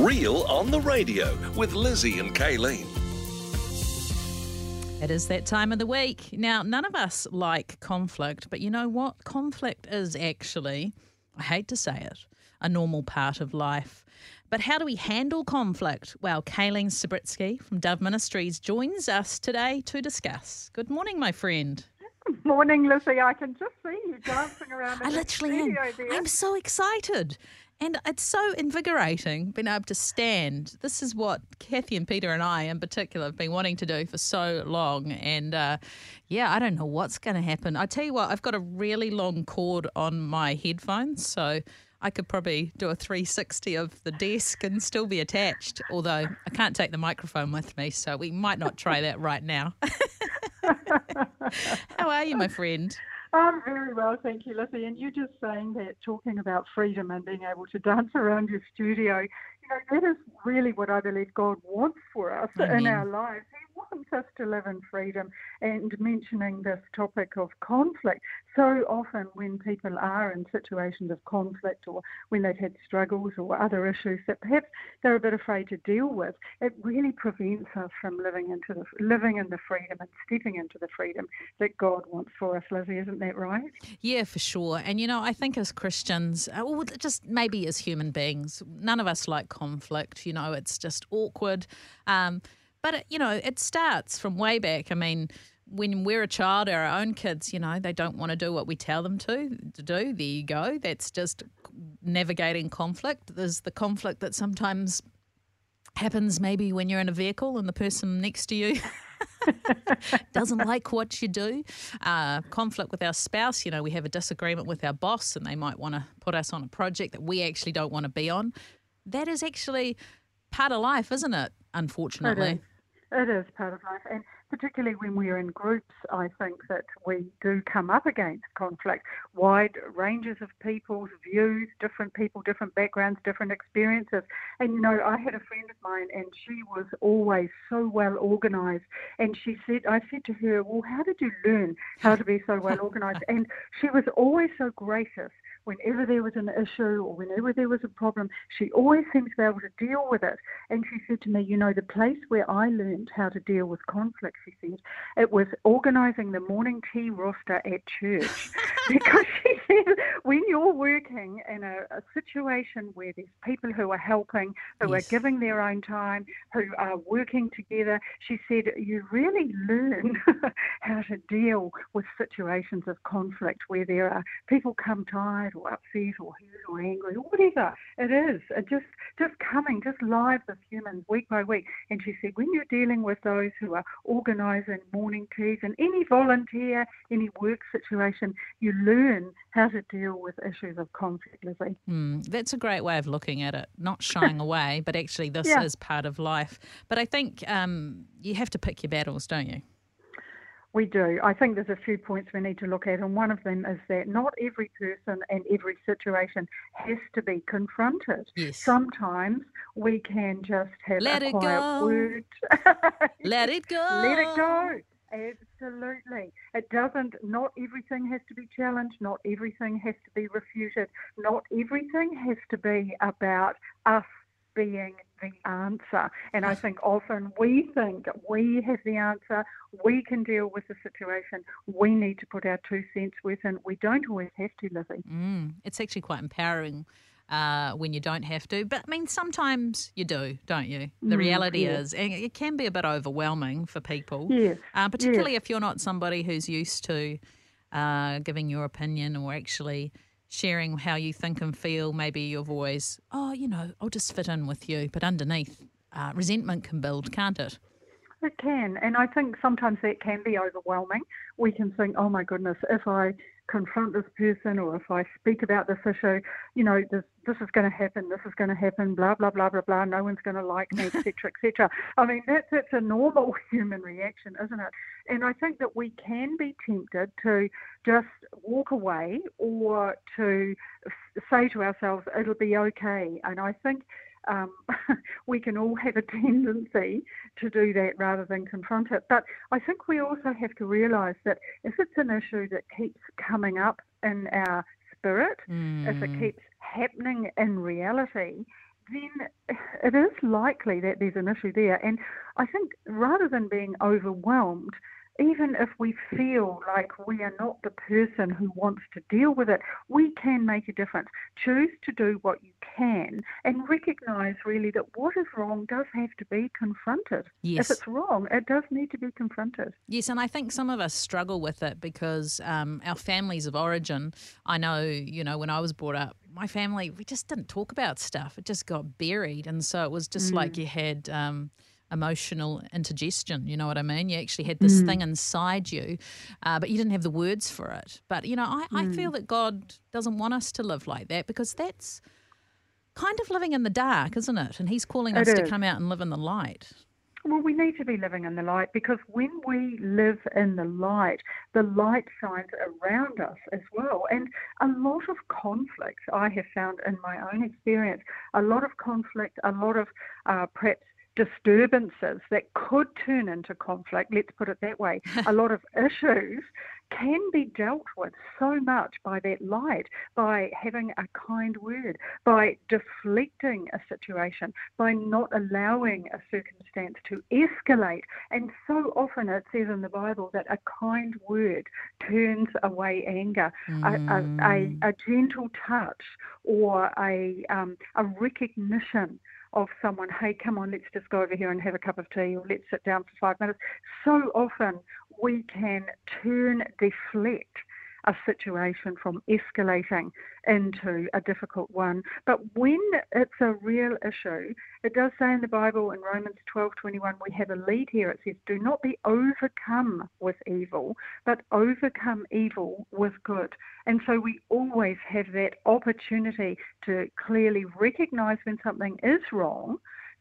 Real on the Radio with Lizzie and Kaylene. It is that time of the week. Now, none of us like conflict, but you know what? Conflict is actually, I hate to say it, a normal part of life. But how do we handle conflict? Well, Kaylene Sabritsky from Dove Ministries joins us today to discuss. Good morning, my friend. Morning, Lizzie. I can just see you dancing around. In I literally am. there. I'm so excited. And it's so invigorating being able to stand. This is what Kathy and Peter and I, in particular, have been wanting to do for so long. And uh, yeah, I don't know what's going to happen. I tell you what, I've got a really long cord on my headphones, so I could probably do a 360 of the desk and still be attached. Although I can't take the microphone with me, so we might not try that right now. How are you, my friend? I'm very well, thank you, Lizzie. And you just saying that, talking about freedom and being able to dance around your studio, you know, that is really what I believe God wants for us in mm-hmm. our lives. He us to live in freedom. And mentioning this topic of conflict, so often when people are in situations of conflict or when they've had struggles or other issues that perhaps they're a bit afraid to deal with, it really prevents us from living into the living in the freedom and stepping into the freedom that God wants for us, Lizzie. Isn't that right? Yeah, for sure. And you know, I think as Christians, uh, or just maybe as human beings, none of us like conflict. You know, it's just awkward. Um, but you know, it starts from way back. I mean, when we're a child, our own kids, you know, they don't want to do what we tell them to to do. There you go. That's just navigating conflict. There's the conflict that sometimes happens maybe when you're in a vehicle and the person next to you doesn't like what you do. Uh, conflict with our spouse, you know, we have a disagreement with our boss and they might want to put us on a project that we actually don't want to be on. That is actually part of life, isn't it? Unfortunately. It is part of life, and particularly when we're in groups, I think that we do come up against conflict. Wide ranges of people's views, different people, different backgrounds, different experiences. And you know, I had a friend of mine, and she was always so well organised. And she said, I said to her, "Well, how did you learn how to be so well organised?" and she was always so gracious whenever there was an issue or whenever there was a problem, she always seemed to be able to deal with it. And she said to me, You know, the place where I learned how to deal with conflict, she said, it was organising the morning tea roster at church. because she said, when you're working in a, a situation where there's people who are helping, who Yes. are giving their own time, who are working together, she said, you really learn how to deal with situations of conflict where there are people come tired or upset or hurt or angry or whatever it is. It just just coming, just live with humans week by week. And she said, when you're dealing with those who are organising morning teas and any volunteer, any work situation, you learn how to deal with issues of conflict, Lizzie. Mm, that's a great way of looking at it, not shying away, but actually, this Yeah. is part of life. But I think um, you have to pick your battles, don't you? We do. I think there's a few points we need to look at, and one of them is that not every person and every situation has to be confronted. Yes. Sometimes we can just have Let a it quiet go. word. Let it go. Let it go. Absolutely. It doesn't, not everything has to be challenged, not everything has to be refuted, not everything has to be about us being the answer. And I think often we think we have the answer, we can deal with the situation, we need to put our two cents worth in. We don't always have to, Lizzie. Mm, it's actually quite empowering uh, when you don't have to. But I mean, sometimes you do, don't you? The Mm, reality yeah. is, and it can be a bit overwhelming for people, Yes. uh, particularly if you're not somebody who's used to uh, giving your opinion or actually sharing how you think and feel. Maybe you've always, oh, you know, I'll just fit in with you. But underneath, uh, resentment can build, can't it? It can, and I think sometimes that can be overwhelming. We can think, oh my goodness, if I confront this person or if I speak about this issue, you know, this this is going to happen, this is going to happen, blah blah blah blah blah. No one's going to like me, etc. etc. I mean, that's that's a normal human reaction, isn't it? And I think that we can be tempted to just walk away or to say to ourselves, it'll be okay. And I think um, we can all have a tendency to do that rather than confront it. But I think we also have to realise that if it's an issue that keeps coming up in our spirit, if it Mm. keeps happening in reality, then it is likely that there's an issue there. And I think rather than being overwhelmed, even if we feel like we are not the person who wants to deal with it, we can make a difference. Choose to do what you can and recognize really that what is wrong does have to be confronted. Yes. If it's wrong, it does need to be confronted. Yes, and I think some of us struggle with it because um, our families of origin, I know, you know, when I was brought up, my family, we just didn't talk about stuff. It just got buried. And so it was just mm. like you had. Um, emotional indigestion. You know what I mean? You actually had this mm. thing inside you, uh, but you didn't have the words for it. But, you know, I, mm. I feel that God doesn't want us to live like that because that's kind of living in the dark, isn't it? And He's calling us to come out and live in the light. Well, we need to be living in the light because when we live in the light, the light shines around us as well. And a lot of conflict, I have found in my own experience, a lot of conflict, a lot of uh, perhaps disturbances that could turn into conflict, let's put it that way, a lot of issues can be dealt with so much by that light, by having a kind word, by deflecting a situation, by not allowing a circumstance to escalate. And so often it says in the Bible that a kind word turns away anger, mm. a, a, a, mm. gentle touch or a, um, a recognition of someone, hey, come on, let's just go over here and have a cup of tea or let's sit down for five minutes. So often we can turn, deflect a situation from escalating into a difficult one. But when it's a real issue, it does say in the Bible in Romans 12:21 we have a lead here. It says, "Do not be overcome with evil, but overcome evil with good." And so we always have that opportunity to clearly recognize when something is wrong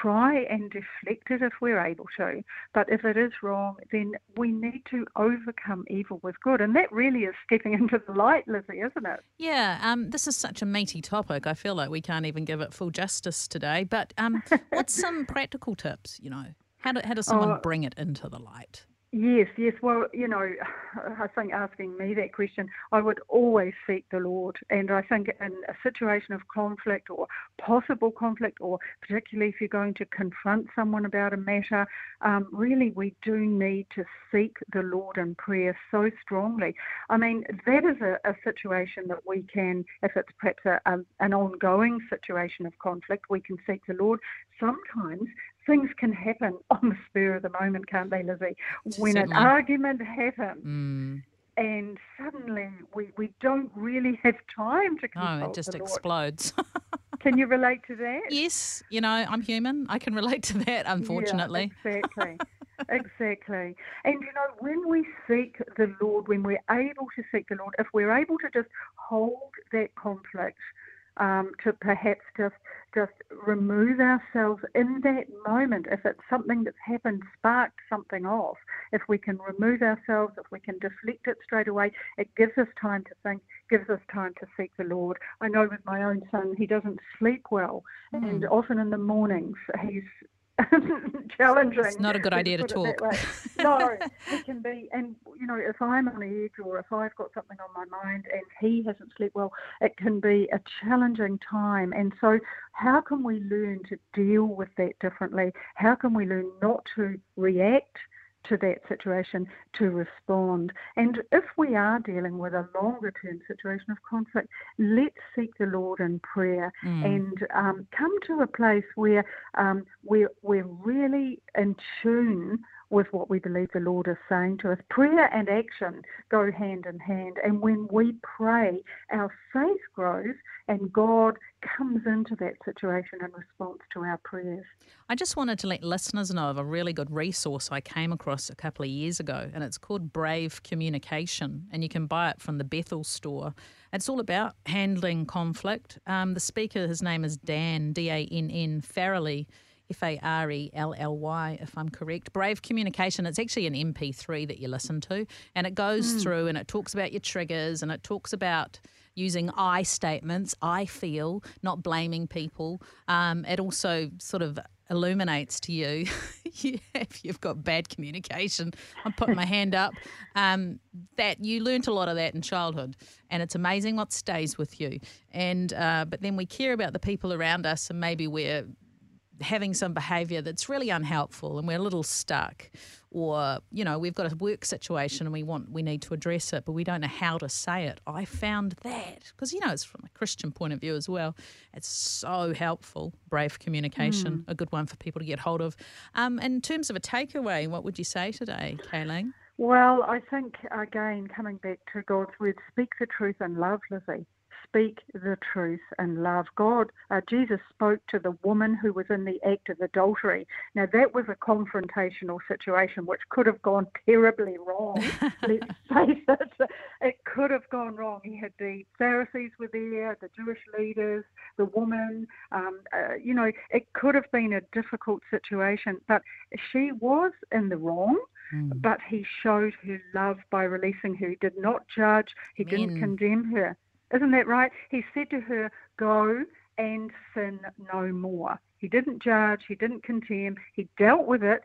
try and deflect it if we're able to. But if it is wrong, then we need to overcome evil with good. And that really is stepping into the light, Lizzie, isn't it? Yeah, um, this is such a meaty topic. I feel like we can't even give it full justice today. But um, what's some practical tips, you know? How, do, how does someone oh, bring it into the light? Yes, yes. Well, you know, I think asking me that question, I would always seek the Lord. And I think in a situation of conflict or possible conflict, or particularly if you're going to confront someone about a matter, um, really we do need to seek the Lord in prayer so strongly. I mean, that is a, a situation that we can, if it's perhaps a, a, an ongoing situation of conflict, we can seek the Lord. Sometimes things can happen on the spur of the moment, can't they, Lizzie? When Certainly. an argument happens. Mm. And suddenly we, we don't really have time to consult No, it just explodes. can you relate to that? Yes, you know, I'm human. I can relate to that, unfortunately. Yeah, exactly. exactly. And you know, when we seek the Lord, when we're able to seek the Lord, if we're able to just hold that conflict, um, to perhaps just just remove ourselves in that moment. If it's something that's happened, sparked something off, if we can remove ourselves, if we can deflect it straight away, it gives us time to think, gives us time to seek the Lord. I know with my own son, he doesn't sleep well, mm. and often in the mornings he's challenging. It's not a good idea to talk. no, it can be. And, you know, if I'm on the edge or if I've got something on my mind and he hasn't slept well, it can be a challenging time. And so, how can we learn to deal with that differently? How can we learn not to react? To that situation to respond. And if we are dealing with a longer term situation of conflict, let's seek the Lord in prayer mm. and um, come to a place where um, we're, we're really in tune with what we believe the Lord is saying to us. Prayer and action go hand in hand. And when we pray, our faith grows and God comes into that situation in response to our prayers. I just wanted to let listeners know of a really good resource I came across a couple of years ago, and it's called Brave Communication, and you can buy it from the Bethel store. It's all about handling conflict. Um, the speaker, his name is Dan, D A N N Farrelly F A R E L L Y, if I'm correct. Brave Communication, it's actually an MP3 that you listen to, and it goes mm. through and it talks about your triggers and it talks about using I statements, I feel, not blaming people. Um, it also sort of illuminates to you if you've got bad communication. I'm putting my hand up. Um, that you learnt a lot of that in childhood, and it's amazing what stays with you. And uh, but then we care about the people around us, and maybe we're having some behaviour that's really unhelpful and we're a little stuck or you know we've got a work situation and we want we need to address it but we don't know how to say it. I found that because you know it's from a christian point of view as well it's so helpful brave communication mm. a good one for people to get hold of. Um, in terms of a takeaway what would you say today kaylene? Well i think again coming back to god's word speak the truth and love lizzie speak the truth and love. God, uh, Jesus spoke to the woman who was in the act of adultery. Now, that was a confrontational situation which could have gone terribly wrong. Let's face it, it could have gone wrong. He had the Pharisees were there, the Jewish leaders, the woman. Um, uh, you know, it could have been a difficult situation, but she was in the wrong. Hmm. But he showed her love by releasing her. He did not judge. He Amen. didn't condemn her. Isn't that right? He said to her, Go and sin no more. He didn't judge, he didn't condemn, he dealt with it,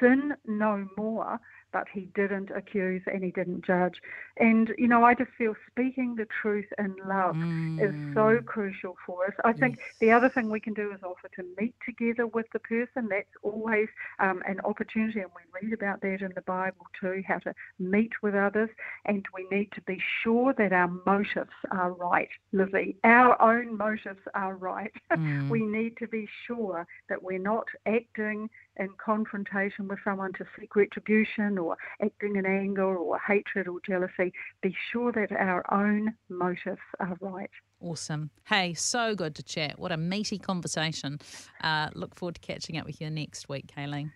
sin no more but he didn't accuse and he didn't judge. And, you know, I just feel speaking the truth in love mm. is so mm. crucial for us. I yes. think the other thing we can do is offer to meet together with the person. That's always um, an opportunity, and we read about that in the Bible too, how to meet with others. And we need to be sure that our motives are right, Lizzie. Our own motives are right. Mm. we need to be sure that we're not acting in confrontation with someone to seek retribution or acting in anger or hatred or jealousy, be sure that our own motives are right. Awesome. Hey, so good to chat. What a meaty conversation. Uh, look forward to catching up with you next week, Kaylene.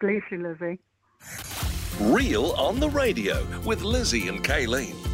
Bless you, Lizzie. Real on the radio with Lizzie and Kaylene.